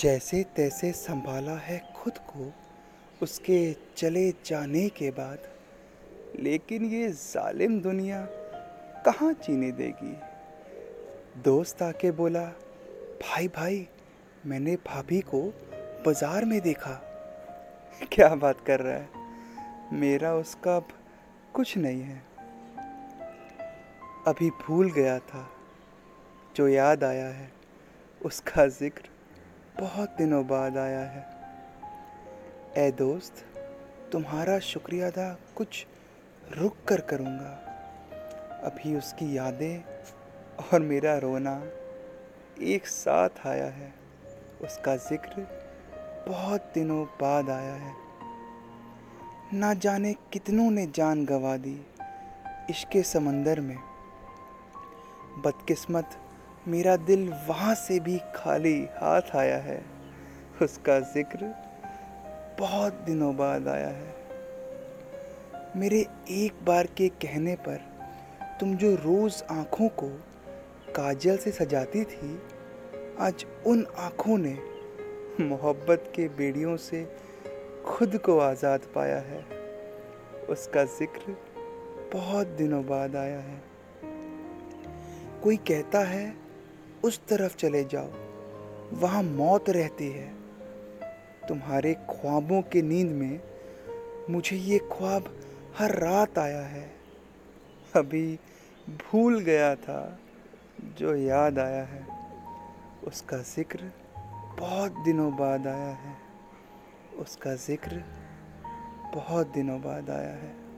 जैसे तैसे संभाला है खुद को, उसके चले जाने के बाद। लेकिन ये जालिम दुनिया कहाँ जीने देगी? दोस्त आके बोला, भाई भाई, मैंने भाभी को बाज़ार में देखा। क्या बात कर रहा है? मेरा उसका अब कुछ नहीं है। अभी भूल गया था, जो याद आया है, उसका ज़िक्र बहुत दिनों बाद आया है। ए दोस्त, तुम्हारा शुक्रिया अदा कुछ रुक कर करूँगा। अभी उसकी यादें और मेरा रोना एक साथ आया है। उसका ज़िक्र बहुत दिनों बाद आया है। ना जाने कितनों ने जान गवा दी। इश्क समंदर में बदकिस्मत मेरा दिल वहाँ से भी खाली हाथ आया है। उसका ज़िक्र बहुत दिनों बाद आया है। मेरे एक बार के कहने पर तुम जो रोज़ आँखों को काजल से सजाती थी, आज उन आँखों ने मोहब्बत के बेड़ियों से खुद को आज़ाद पाया है। उसका ज़िक्र बहुत दिनों बाद आया है। कोई कहता है उस तरफ़ चले जाओ। वहाँ मौत रहती है। तुम्हारे ख्वाबों के नींद में मुझे ये ख्वाब हर रात आया है। अभी भूल गया था जो याद आया है। उसका ज़िक्र बहुत दिनों बाद आया है। उसका ज़िक्र बहुत दिनों बाद आया है।